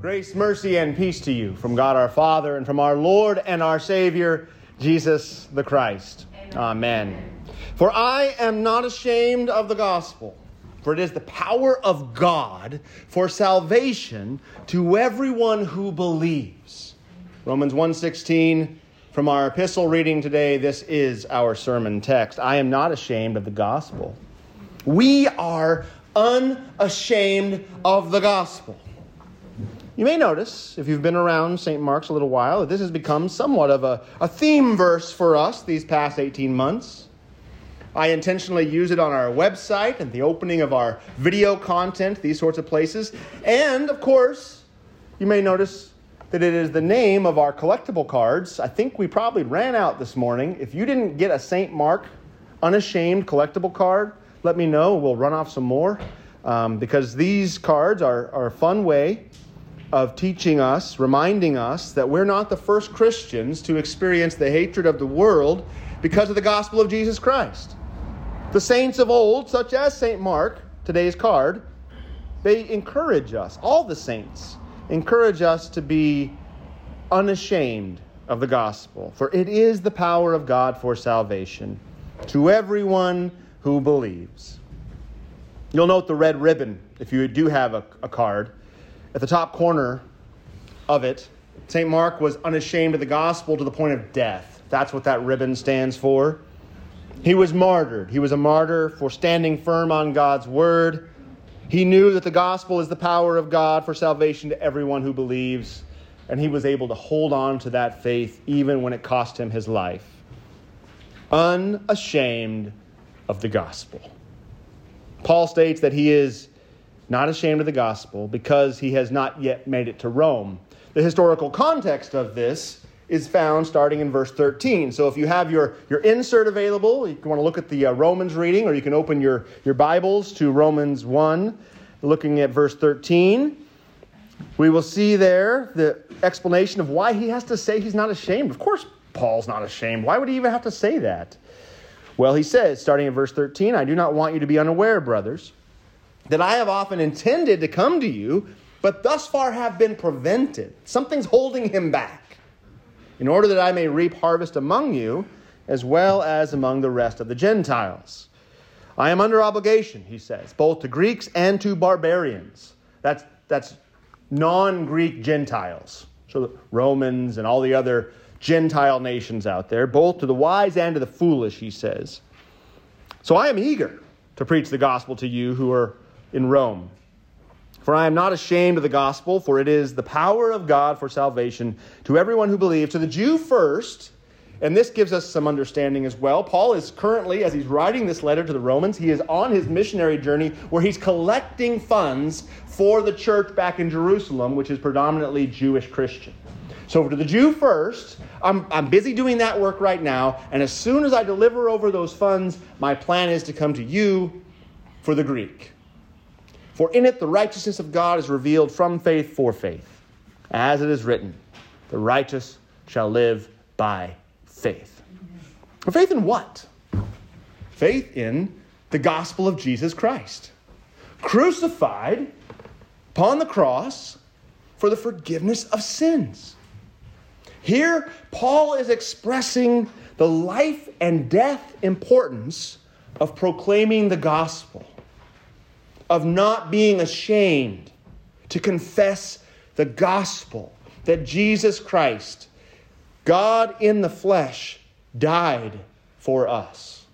Grace, mercy, and peace to you from God our Father and from our Lord and our Savior, Jesus the Christ. Amen. Amen. For I am not ashamed of the gospel, for it is the power of God for salvation to everyone who believes. Romans 1:16 from our epistle reading today, this is our sermon text. I am not ashamed of the gospel. We are unashamed of the gospel. You may notice, if you've been around St. Mark's a little while, that this has become somewhat of a, a theme verse for us these past 18 months. I intentionally use it on our website and the opening of our video content, these sorts of places. And, of course, you may notice that it is the name of our collectible cards. I think we probably ran out this morning. If you didn't get a St. Mark unashamed collectible card, let me know. We'll run off some more um, because these cards are, are a fun way of teaching us, reminding us that we're not the first Christians to experience the hatred of the world because of the gospel of Jesus Christ. The saints of old, such as St. Mark, today's card, they encourage us, all the saints, encourage us to be unashamed of the gospel, for it is the power of God for salvation to everyone who believes. You'll note the red ribbon if you do have a, a card at the top corner of it, St. Mark was unashamed of the gospel to the point of death. That's what that ribbon stands for. He was martyred. He was a martyr for standing firm on God's word. He knew that the gospel is the power of God for salvation to everyone who believes, and he was able to hold on to that faith even when it cost him his life. Unashamed of the gospel. Paul states that he is not ashamed of the gospel, because he has not yet made it to Rome. The historical context of this is found starting in verse 13. So if you have your, your insert available, you want to look at the uh, Romans reading, or you can open your, your Bibles to Romans 1, looking at verse 13. We will see there the explanation of why he has to say he's not ashamed. Of course, Paul's not ashamed. Why would he even have to say that? Well, he says, starting in verse 13, I do not want you to be unaware, brothers that I have often intended to come to you, but thus far have been prevented. Something's holding him back, in order that I may reap harvest among you, as well as among the rest of the Gentiles. I am under obligation, he says, both to Greeks and to barbarians. That's, that's non Greek Gentiles. So the Romans and all the other Gentile nations out there, both to the wise and to the foolish, he says. So I am eager to preach the gospel to you who are in Rome. For I am not ashamed of the gospel, for it is the power of God for salvation to everyone who believes, to the Jew first. And this gives us some understanding as well. Paul is currently, as he's writing this letter to the Romans, he is on his missionary journey where he's collecting funds for the church back in Jerusalem, which is predominantly Jewish Christian. So, to the Jew first, I'm, I'm busy doing that work right now. And as soon as I deliver over those funds, my plan is to come to you for the Greek. For in it the righteousness of God is revealed from faith for faith. As it is written, the righteous shall live by faith. For faith in what? Faith in the gospel of Jesus Christ, crucified upon the cross for the forgiveness of sins. Here, Paul is expressing the life and death importance of proclaiming the gospel of not being ashamed to confess the gospel that Jesus Christ, God in the flesh, died for us.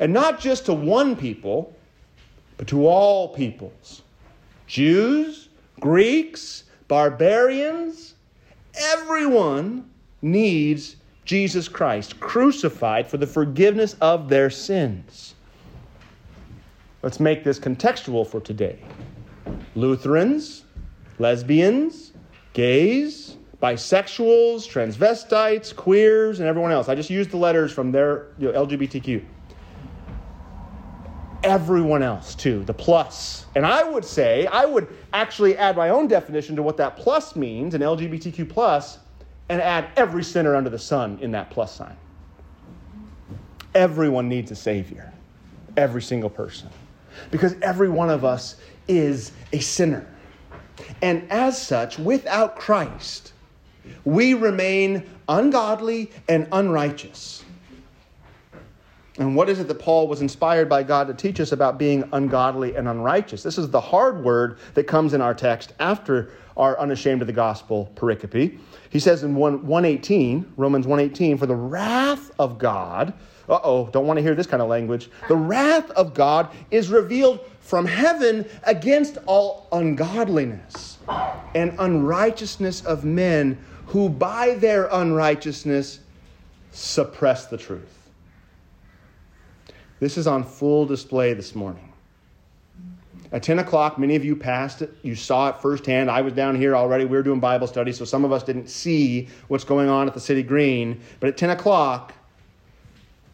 And not just to one people, but to all peoples Jews, Greeks, barbarians, everyone needs Jesus Christ crucified for the forgiveness of their sins. Let's make this contextual for today. Lutherans, lesbians, gays, bisexuals, transvestites, queers, and everyone else. I just used the letters from their you know, LGBTQ. Everyone else, too, the plus. And I would say, I would actually add my own definition to what that plus means, an LGBTQ plus, and add every sinner under the sun in that plus sign. Everyone needs a Savior, every single person because every one of us is a sinner. And as such, without Christ, we remain ungodly and unrighteous. And what is it that Paul was inspired by God to teach us about being ungodly and unrighteous? This is the hard word that comes in our text after our unashamed of the gospel pericope. He says in 1, 118, Romans 118, for the wrath of God, uh oh, don't want to hear this kind of language. The wrath of God is revealed from heaven against all ungodliness and unrighteousness of men who by their unrighteousness suppress the truth. This is on full display this morning. At 10 o'clock, many of you passed it. You saw it firsthand. I was down here already. We were doing Bible study, so some of us didn't see what's going on at the city green. But at 10 o'clock,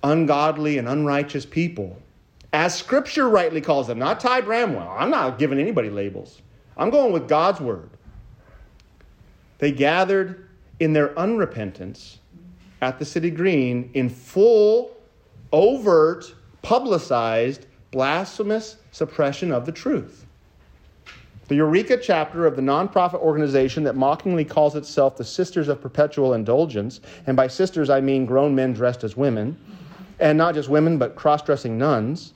ungodly and unrighteous people, as Scripture rightly calls them, not Ty Bramwell. I'm not giving anybody labels. I'm going with God's word. They gathered in their unrepentance at the city green in full, overt publicized blasphemous suppression of the truth. The Eureka chapter of the nonprofit organization that mockingly calls itself the Sisters of Perpetual Indulgence, and by sisters I mean grown men dressed as women, and not just women, but cross dressing nuns,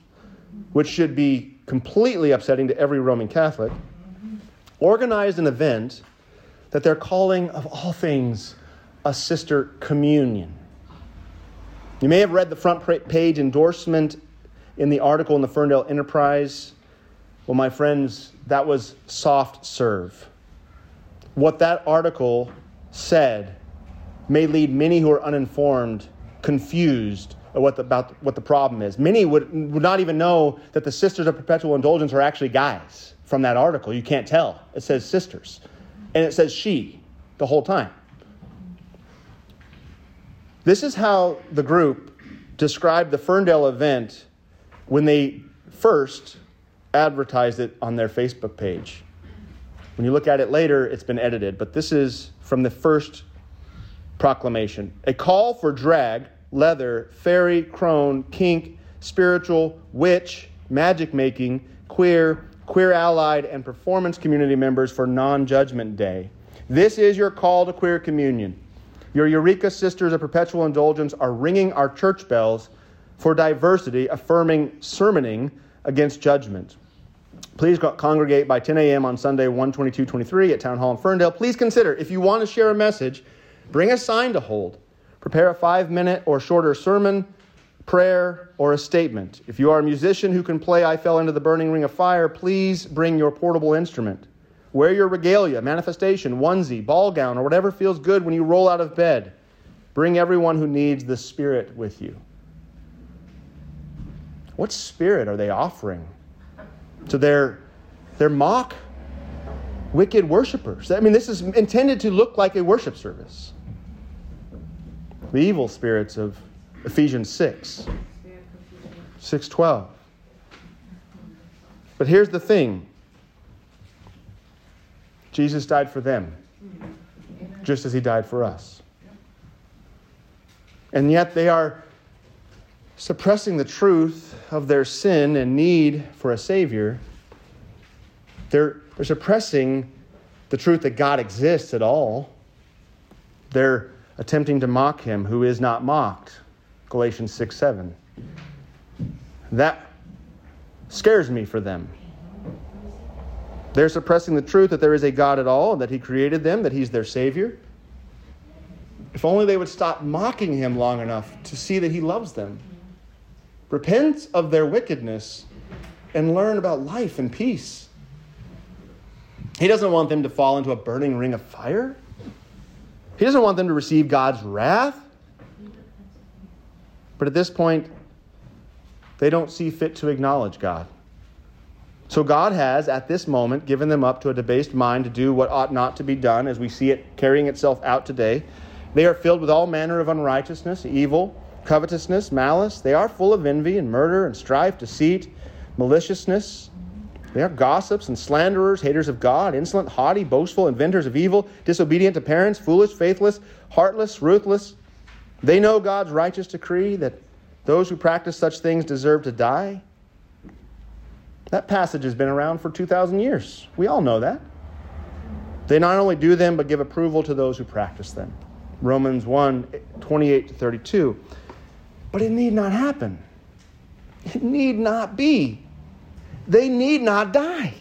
which should be completely upsetting to every Roman Catholic, organized an event that they're calling, of all things, a sister communion. You may have read the front page endorsement in the article in the Ferndale Enterprise. Well, my friends, that was soft serve. What that article said may lead many who are uninformed, confused what the, about what the problem is. Many would, would not even know that the Sisters of Perpetual Indulgence are actually guys from that article. You can't tell. It says sisters, and it says she the whole time. This is how the group described the Ferndale event when they first advertised it on their Facebook page. When you look at it later, it's been edited, but this is from the first proclamation a call for drag, leather, fairy, crone, kink, spiritual, witch, magic making, queer, queer allied, and performance community members for non judgment day. This is your call to queer communion. Your Eureka Sisters of Perpetual Indulgence are ringing our church bells for diversity, affirming sermoning against judgment. Please congregate by 10 a.m. on Sunday, 12223 at Town Hall in Ferndale. Please consider if you want to share a message, bring a sign to hold. Prepare a five minute or shorter sermon, prayer, or a statement. If you are a musician who can play I Fell into the Burning Ring of Fire, please bring your portable instrument. Wear your regalia, manifestation, onesie, ball gown, or whatever feels good when you roll out of bed. Bring everyone who needs the Spirit with you. What spirit are they offering to their, their mock, wicked worshipers? I mean, this is intended to look like a worship service. The evil spirits of Ephesians 6, 612. But here's the thing Jesus died for them, just as he died for us. And yet they are suppressing the truth of their sin and need for a Savior. They're, they're suppressing the truth that God exists at all. They're attempting to mock him who is not mocked. Galatians 6 7. That scares me for them. They're suppressing the truth that there is a God at all and that He created them, that He's their Savior. If only they would stop mocking Him long enough to see that He loves them. Repent of their wickedness and learn about life and peace. He doesn't want them to fall into a burning ring of fire. He doesn't want them to receive God's wrath. But at this point, they don't see fit to acknowledge God. So God has, at this moment, given them up to a debased mind to do what ought not to be done, as we see it carrying itself out today. They are filled with all manner of unrighteousness, evil, covetousness, malice. They are full of envy and murder and strife, deceit, maliciousness. They are gossips and slanderers, haters of God, insolent, haughty, boastful, inventors of evil, disobedient to parents, foolish, faithless, heartless, ruthless. They know God's righteous decree that those who practice such things deserve to die. That passage has been around for 2,000 years. We all know that. They not only do them, but give approval to those who practice them. Romans 1 28 to 32. But it need not happen. It need not be. They need not die.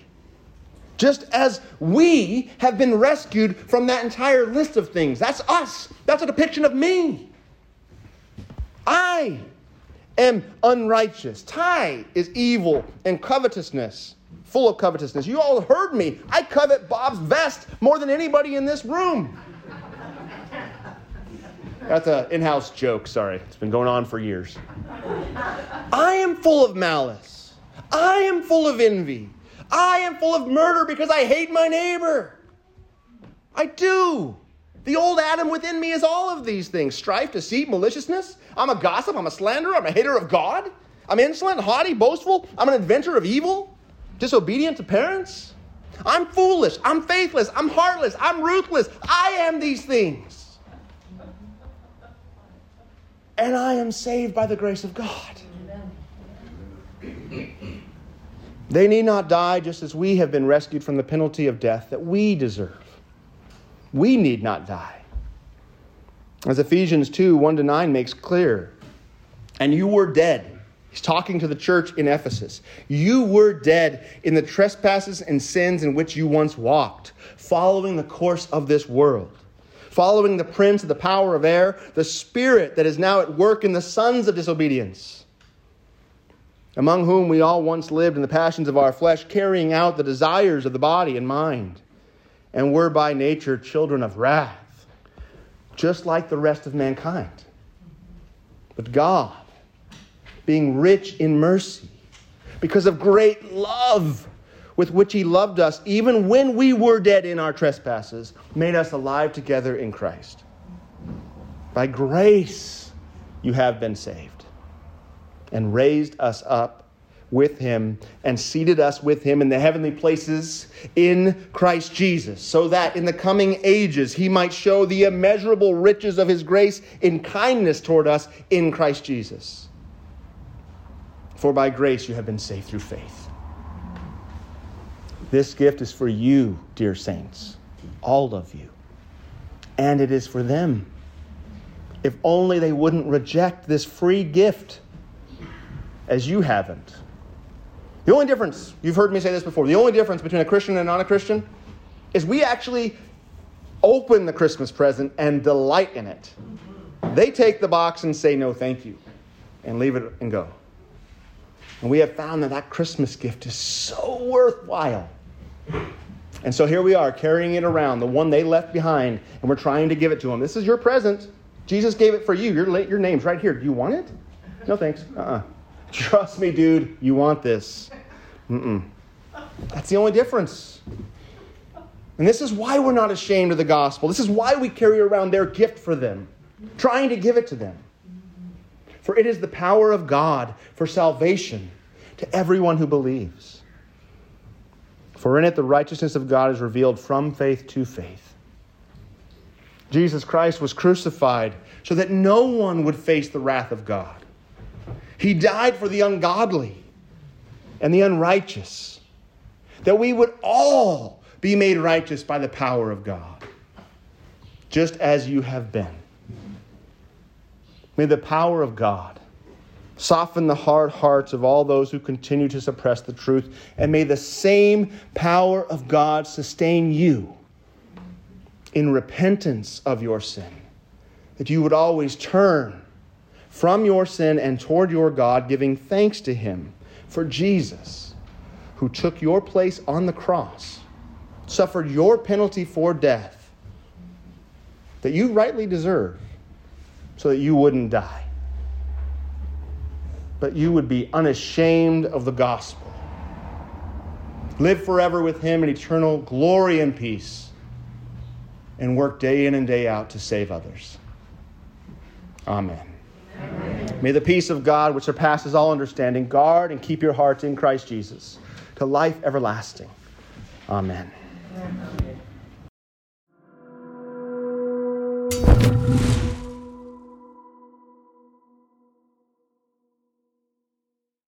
Just as we have been rescued from that entire list of things. That's us. That's a depiction of me. I am unrighteous. Ty is evil and covetousness full of covetousness. You all heard me. I covet Bob's vest more than anybody in this room. That's an in house joke, sorry. It's been going on for years. I am full of malice. I am full of envy. I am full of murder because I hate my neighbor. I do. The old Adam within me is all of these things strife, deceit, maliciousness. I'm a gossip. I'm a slanderer. I'm a hater of God. I'm insolent, haughty, boastful. I'm an inventor of evil disobedient to parents. I'm foolish. I'm faithless. I'm heartless. I'm ruthless. I am these things. And I am saved by the grace of God. They need not die just as we have been rescued from the penalty of death that we deserve. We need not die. As Ephesians 2 1 to 9 makes clear, and you were dead He's talking to the church in Ephesus. You were dead in the trespasses and sins in which you once walked, following the course of this world, following the prince of the power of air, the spirit that is now at work in the sons of disobedience, among whom we all once lived in the passions of our flesh, carrying out the desires of the body and mind, and were by nature children of wrath, just like the rest of mankind. But God, being rich in mercy, because of great love with which he loved us, even when we were dead in our trespasses, made us alive together in Christ. By grace you have been saved, and raised us up with him and seated us with him in the heavenly places in Christ Jesus, so that in the coming ages he might show the immeasurable riches of his grace in kindness toward us in Christ Jesus. For by grace you have been saved through faith. This gift is for you, dear saints, all of you. And it is for them. If only they wouldn't reject this free gift as you haven't. The only difference, you've heard me say this before, the only difference between a Christian and a non Christian is we actually open the Christmas present and delight in it. They take the box and say no, thank you, and leave it and go. And we have found that that Christmas gift is so worthwhile. And so here we are carrying it around, the one they left behind, and we're trying to give it to them. This is your present. Jesus gave it for you. Your, your name's right here. Do you want it? No thanks. Uh-uh. Trust me, dude, you want this. Mm-mm. That's the only difference. And this is why we're not ashamed of the gospel. This is why we carry around their gift for them, trying to give it to them. For it is the power of God for salvation to everyone who believes. For in it the righteousness of God is revealed from faith to faith. Jesus Christ was crucified so that no one would face the wrath of God. He died for the ungodly and the unrighteous, that we would all be made righteous by the power of God, just as you have been. May the power of God soften the hard hearts of all those who continue to suppress the truth, and may the same power of God sustain you in repentance of your sin, that you would always turn from your sin and toward your God, giving thanks to Him for Jesus, who took your place on the cross, suffered your penalty for death that you rightly deserve so that you wouldn't die. But you would be unashamed of the gospel. Live forever with Him in eternal glory and peace, and work day in and day out to save others. Amen. May the peace of God, which surpasses all understanding, guard and keep your hearts in Christ Jesus to life everlasting. Amen. Amen.